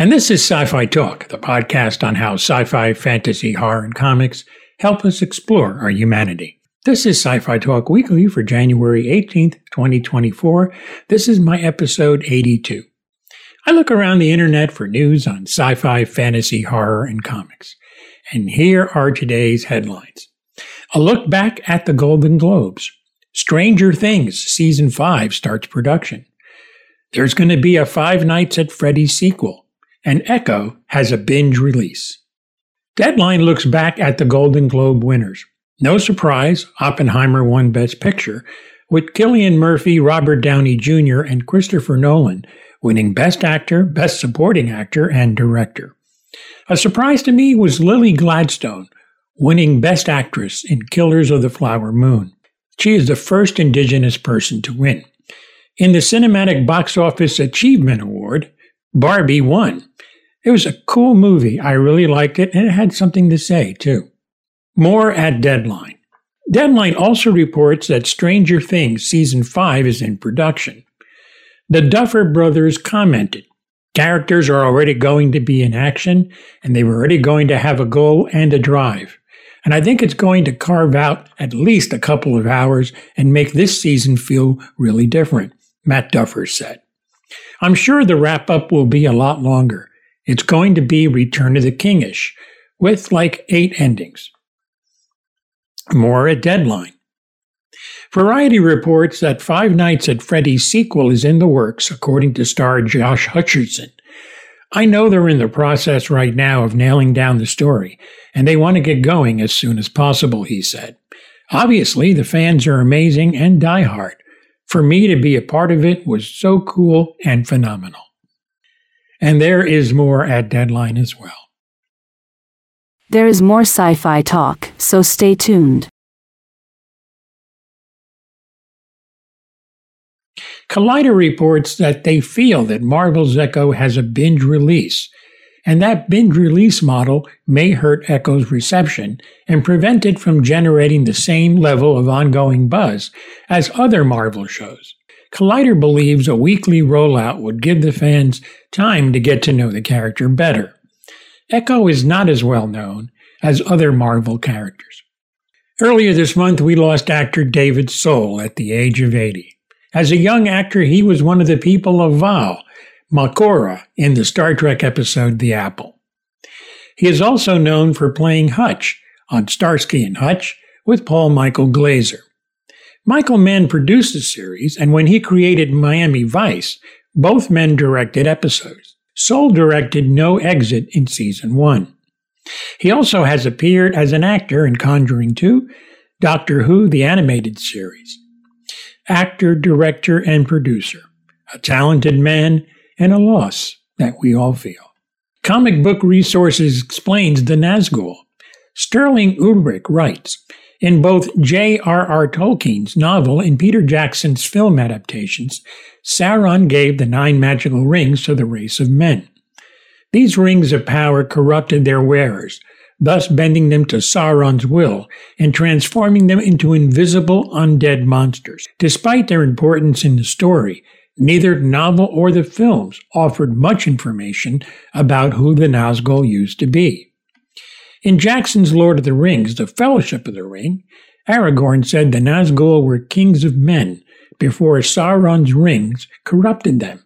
And this is Sci Fi Talk, the podcast on how sci fi, fantasy, horror, and comics help us explore our humanity. This is Sci Fi Talk Weekly for January 18th, 2024. This is my episode 82. I look around the internet for news on sci fi, fantasy, horror, and comics. And here are today's headlines A look back at the Golden Globes. Stranger Things Season 5 starts production. There's going to be a Five Nights at Freddy's sequel and Echo has a binge release. Deadline looks back at the Golden Globe winners. No surprise, Oppenheimer won Best Picture, with Cillian Murphy, Robert Downey Jr., and Christopher Nolan winning Best Actor, Best Supporting Actor, and Director. A surprise to me was Lily Gladstone winning Best Actress in Killers of the Flower Moon. She is the first Indigenous person to win. In the Cinematic Box Office Achievement Award, Barbie won. It was a cool movie. I really liked it, and it had something to say, too. More at Deadline. Deadline also reports that Stranger Things Season 5 is in production. The Duffer brothers commented characters are already going to be in action, and they were already going to have a goal and a drive. And I think it's going to carve out at least a couple of hours and make this season feel really different, Matt Duffer said. I'm sure the wrap up will be a lot longer. It's going to be Return of the Kingish, with like eight endings. More at Deadline. Variety reports that Five Nights at Freddy's sequel is in the works, according to star Josh Hutcherson. I know they're in the process right now of nailing down the story, and they want to get going as soon as possible, he said. Obviously, the fans are amazing and diehard. For me to be a part of it was so cool and phenomenal. And there is more at Deadline as well. There is more sci fi talk, so stay tuned. Collider reports that they feel that Marvel's Echo has a binge release, and that binge release model may hurt Echo's reception and prevent it from generating the same level of ongoing buzz as other Marvel shows. Collider believes a weekly rollout would give the fans time to get to know the character better. Echo is not as well known as other Marvel characters. Earlier this month, we lost actor David Soul at the age of 80. As a young actor, he was one of the people of Vaal, Makora, in the Star Trek episode The Apple. He is also known for playing Hutch on Starsky and Hutch with Paul Michael Glaser. Michael Mann produced the series, and when he created Miami Vice, both men directed episodes. Soul directed No Exit in season one. He also has appeared as an actor in Conjuring 2, Doctor Who, the animated series. Actor, director, and producer. A talented man and a loss that we all feel. Comic Book Resources explains the Nazgul. Sterling Ulrich writes In both J.R.R. Tolkien's novel and Peter Jackson's film adaptations, Sauron gave the nine magical rings to the race of men. These rings of power corrupted their wearers, thus bending them to Sauron's will and transforming them into invisible undead monsters. Despite their importance in the story, Neither the novel or the films offered much information about who the Nazgul used to be. In Jackson's Lord of the Rings, The Fellowship of the Ring, Aragorn said the Nazgul were kings of men before Sauron's rings corrupted them.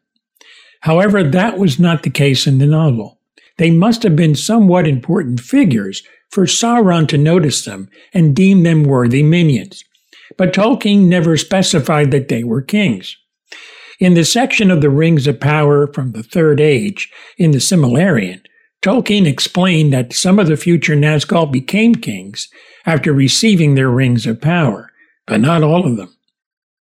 However, that was not the case in the novel. They must have been somewhat important figures for Sauron to notice them and deem them worthy minions. But Tolkien never specified that they were kings. In the section of the Rings of Power from the Third Age in the Silmarillion, Tolkien explained that some of the future Nazgul became kings after receiving their rings of power, but not all of them.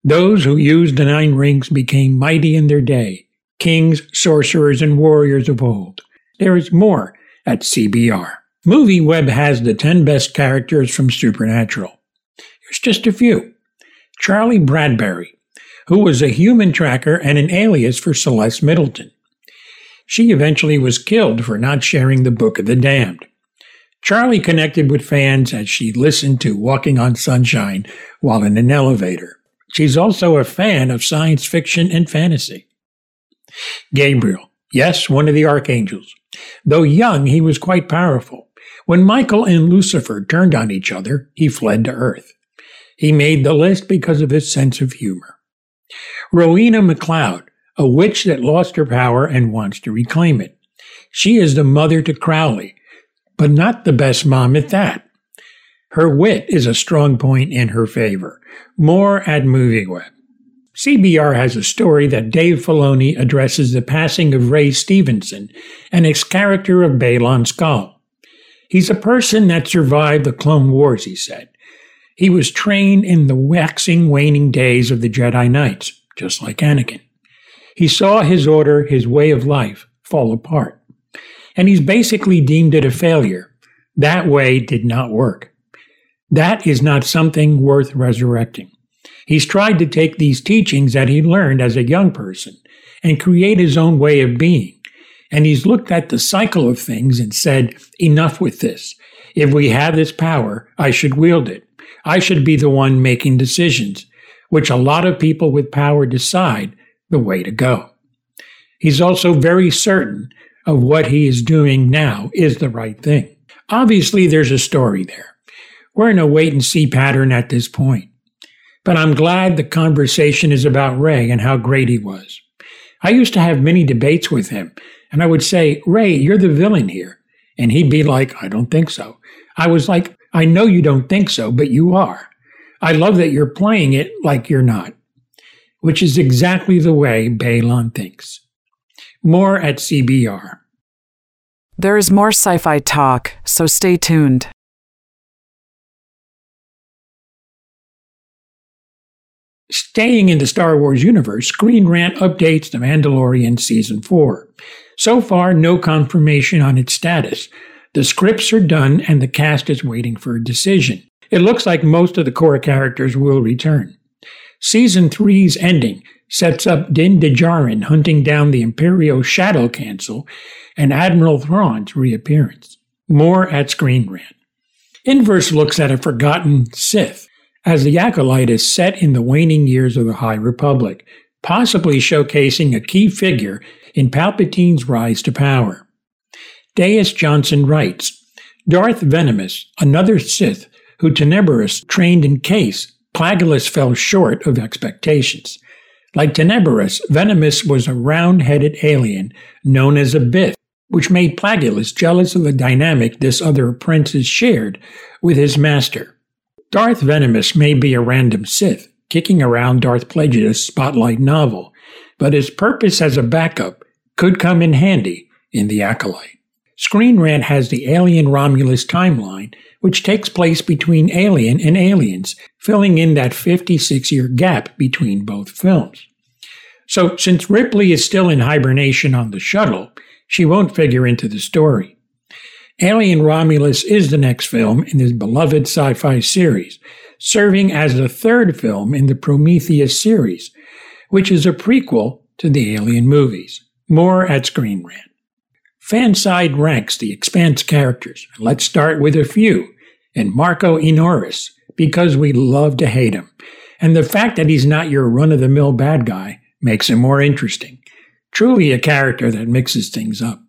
Those who used the nine rings became mighty in their day, kings, sorcerers, and warriors of old. There is more at CBR. MovieWeb has the 10 best characters from Supernatural. Here's just a few. Charlie Bradbury, who was a human tracker and an alias for Celeste Middleton. She eventually was killed for not sharing the Book of the Damned. Charlie connected with fans as she listened to Walking on Sunshine while in an elevator. She's also a fan of science fiction and fantasy. Gabriel, Yes, one of the archangels. Though young, he was quite powerful. When Michael and Lucifer turned on each other, he fled to Earth. He made the list because of his sense of humor. Rowena McLeod, a witch that lost her power and wants to reclaim it. She is the mother to Crowley, but not the best mom at that. Her wit is a strong point in her favor. More at MovieWeb. CBR has a story that Dave Filoni addresses the passing of Ray Stevenson and his character of Baylan Skoll. He's a person that survived the Clone Wars, he said. He was trained in the waxing, waning days of the Jedi Knights, just like Anakin. He saw his order, his way of life, fall apart. And he's basically deemed it a failure. That way did not work. That is not something worth resurrecting. He's tried to take these teachings that he learned as a young person and create his own way of being. And he's looked at the cycle of things and said, enough with this. If we have this power, I should wield it. I should be the one making decisions, which a lot of people with power decide the way to go. He's also very certain of what he is doing now is the right thing. Obviously, there's a story there. We're in a wait and see pattern at this point. But I'm glad the conversation is about Ray and how great he was. I used to have many debates with him, and I would say, Ray, you're the villain here. And he'd be like, I don't think so. I was like, I know you don't think so, but you are. I love that you're playing it like you're not, which is exactly the way Baylan thinks. More at CBR. There is more sci fi talk, so stay tuned. Staying in the Star Wars universe, Screen Rant updates The Mandalorian Season 4. So far, no confirmation on its status. The scripts are done and the cast is waiting for a decision. It looks like most of the core characters will return. Season 3's ending sets up Din Djarin hunting down the Imperial Shadow Council and Admiral Thrawn's reappearance. More at Screen Rant. Inverse looks at a forgotten Sith as the Acolyte is set in the waning years of the High Republic, possibly showcasing a key figure in Palpatine's rise to power. Dais Johnston writes Darth Venamis, another Sith who Tenebrous trained in case, Plagueis fell short of expectations. Like Tenebrous, Venamis was a round headed alien known as a Bith, which made Plagueis jealous of the dynamic this other apprentice shared with his master. Darth Venamis may be a random Sith, kicking around Darth Plagueis' spotlight novel, but his purpose as a backup could come in handy in The Acolyte. Screen Rant has the Alien Romulus timeline, which takes place between Alien and Aliens, filling in that 56 year gap between both films. So, since Ripley is still in hibernation on the shuttle, she won't figure into the story. Alien Romulus is the next film in this beloved sci fi series, serving as the third film in the Prometheus series, which is a prequel to the Alien movies. More at Screen Rant. Fanside ranks the Expanse characters. Let's start with a few. And Marco Inaros, because we love to hate him. And the fact that he's not your run of the mill bad guy makes him more interesting. Truly a character that mixes things up.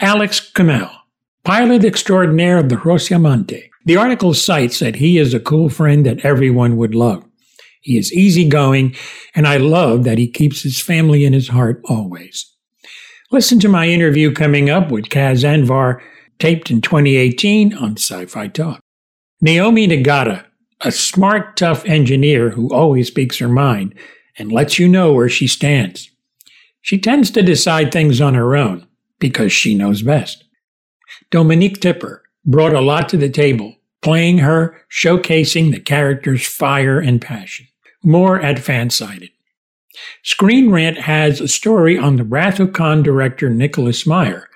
Alex Kamal, pilot extraordinaire of the Rocinante. The article cites that he is a cool friend that everyone would love. He is easygoing, and I love that he keeps his family in his heart always. Listen to my interview coming up with Cas Anvar, taped in 2018 on Sci Fi Talk. Naomi Nagata, a smart, tough engineer who always speaks her mind and lets you know where she stands. She tends to decide things on her own because she knows best. Dominique Tipper brought a lot to the table, playing her, showcasing the character's fire and passion. More at Fansided. Screen Rant has a story on the Wrath of Khan director Nicholas Meyer,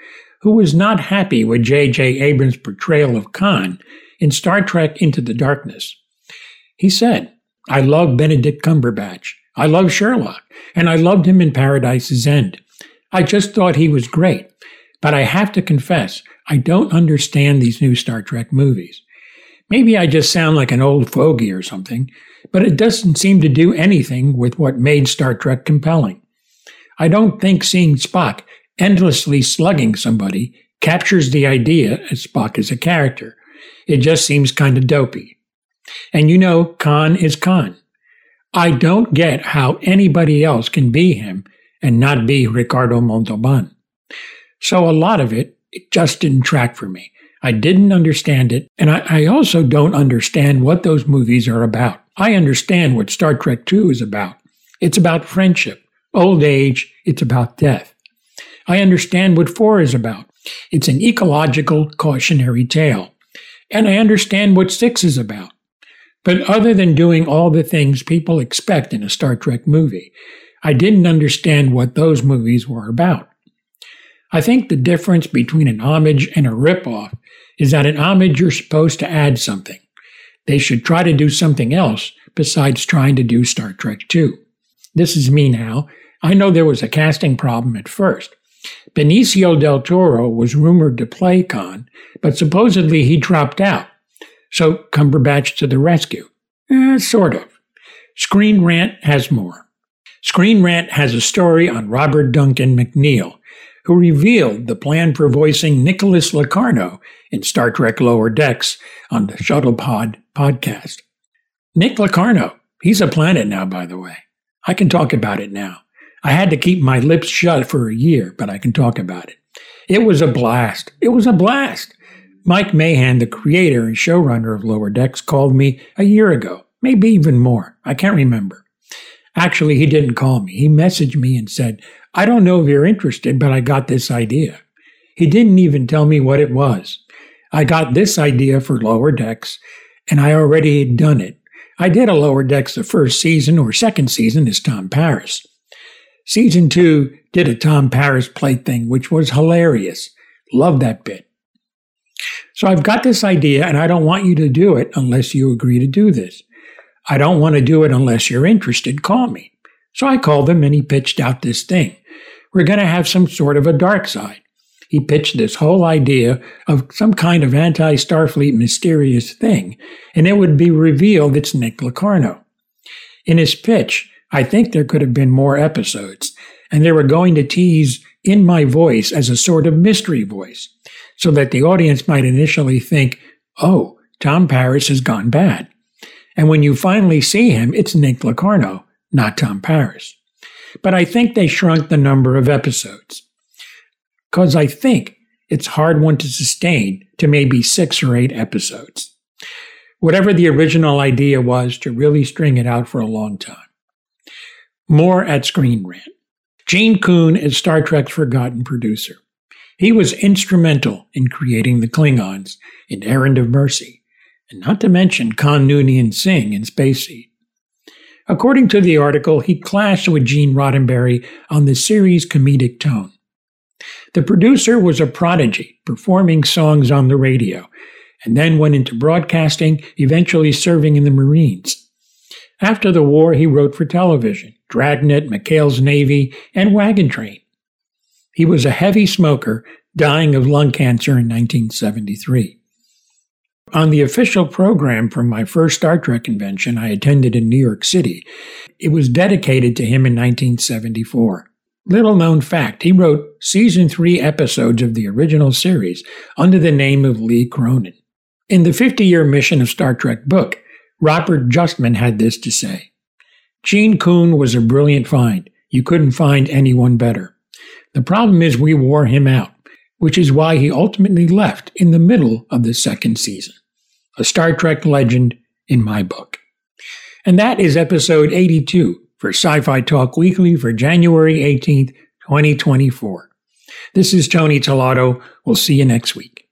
who was not happy with J.J. Abrams' portrayal of Khan in Star Trek Into the Darkness. He said, I love Benedict Cumberbatch. I love Sherlock, and I loved him in Parade's End. I just thought he was great. But I have to confess, I don't understand these new Star Trek movies. Maybe I just sound like an old fogey or something, but it doesn't seem to do anything with what made Star Trek compelling. I don't think seeing Spock endlessly slugging somebody captures the idea as Spock is a character. It just seems kind of dopey. And you know, Khan is Khan. I don't get how anybody else can be him and not be Ricardo Montalban. So a lot of it, it just didn't track for me. I didn't understand it, and I, I also don't understand what those movies are about. I understand what Star Trek II is about. It's about friendship, old age, it's about death. I understand what 4 is about. It's an ecological cautionary tale. And I understand what 6 is about. But other than doing all the things people expect in a Star Trek movie, I didn't understand what those movies were about. I think the difference between an homage and a ripoff is that an homage you're supposed to add something. They should try to do something else besides trying to do Star Trek 2. This is me now. I know there was a casting problem at first. Benicio del Toro was rumored to play Khan, but supposedly he dropped out. So Cumberbatch to the rescue. Eh, sort of. Screen Rant has more. Screen Rant has a story on Robert Duncan McNeill, who revealed the plan for voicing Nicholas Locarno in Star Trek Lower Decks on the Shuttlepod podcast. Nick Locarno, he's a planet now, by the way. I can talk about it now. I had to keep my lips shut for a year, but I can talk about it. It was a blast. It was a blast. Mike McMahan, the creator and showrunner of Lower Decks, called me a year ago, maybe even more. I can't remember. Actually, he didn't call me. He messaged me and said, I don't know if you're interested, but I got this idea. He didn't even tell me what it was. I got this idea for Lower Decks, and I already had done it. I did a Lower Decks the first season or second season as Tom Paris. Season two did a Tom Paris plate thing, which was hilarious. Love that bit. So I've got this idea, and I don't want you to do it unless you agree to do this. I don't want to do it unless you're interested. Call me. So I called him, and he pitched out this thing. We're going to have some sort of a dark side. He pitched this whole idea of some kind of anti Starfleet mysterious thing, and it would be revealed it's Nick Locarno. In his pitch, I think there could have been more episodes, and they were going to tease in my voice as a sort of mystery voice so that the audience might initially think, oh, Tom Paris has gone bad. And when you finally see him, it's Nick Locarno, not Tom Paris. But I think they shrunk the number of episodes. Because I think it's hard one to sustain to maybe six or eight episodes. Whatever the original idea was to really string it out for a long time. More at Screen Rant. Gene Coon is Star Trek's forgotten producer. He was instrumental in creating the Klingons in Errand of Mercy, and not to mention Khan Noonien Singh in Space Seed. According to the article, he clashed with Gene Roddenberry on the series' comedic tone. The producer was a prodigy, performing songs on the radio, and then went into broadcasting, eventually serving in the Marines. After the war, he wrote for television, Dragnet, McHale's Navy, and Wagon Train. He was a heavy smoker, dying of lung cancer in 1973. On the official program from my first Star Trek convention I attended in New York City, it was dedicated to him in 1974. Little known fact, he wrote season three episodes of the original series under the name of Lee Cronin. In the 50 year mission of Star Trek book, Robert Justman had this to say Gene Coon was a brilliant find. You couldn't find anyone better. The problem is we wore him out, which is why he ultimately left in the middle of the second season. A Star Trek legend in my book. And that is episode 82 for Sci Fi Talk Weekly for January 18th, 2024. This is Tony Tellado. We'll see you next week.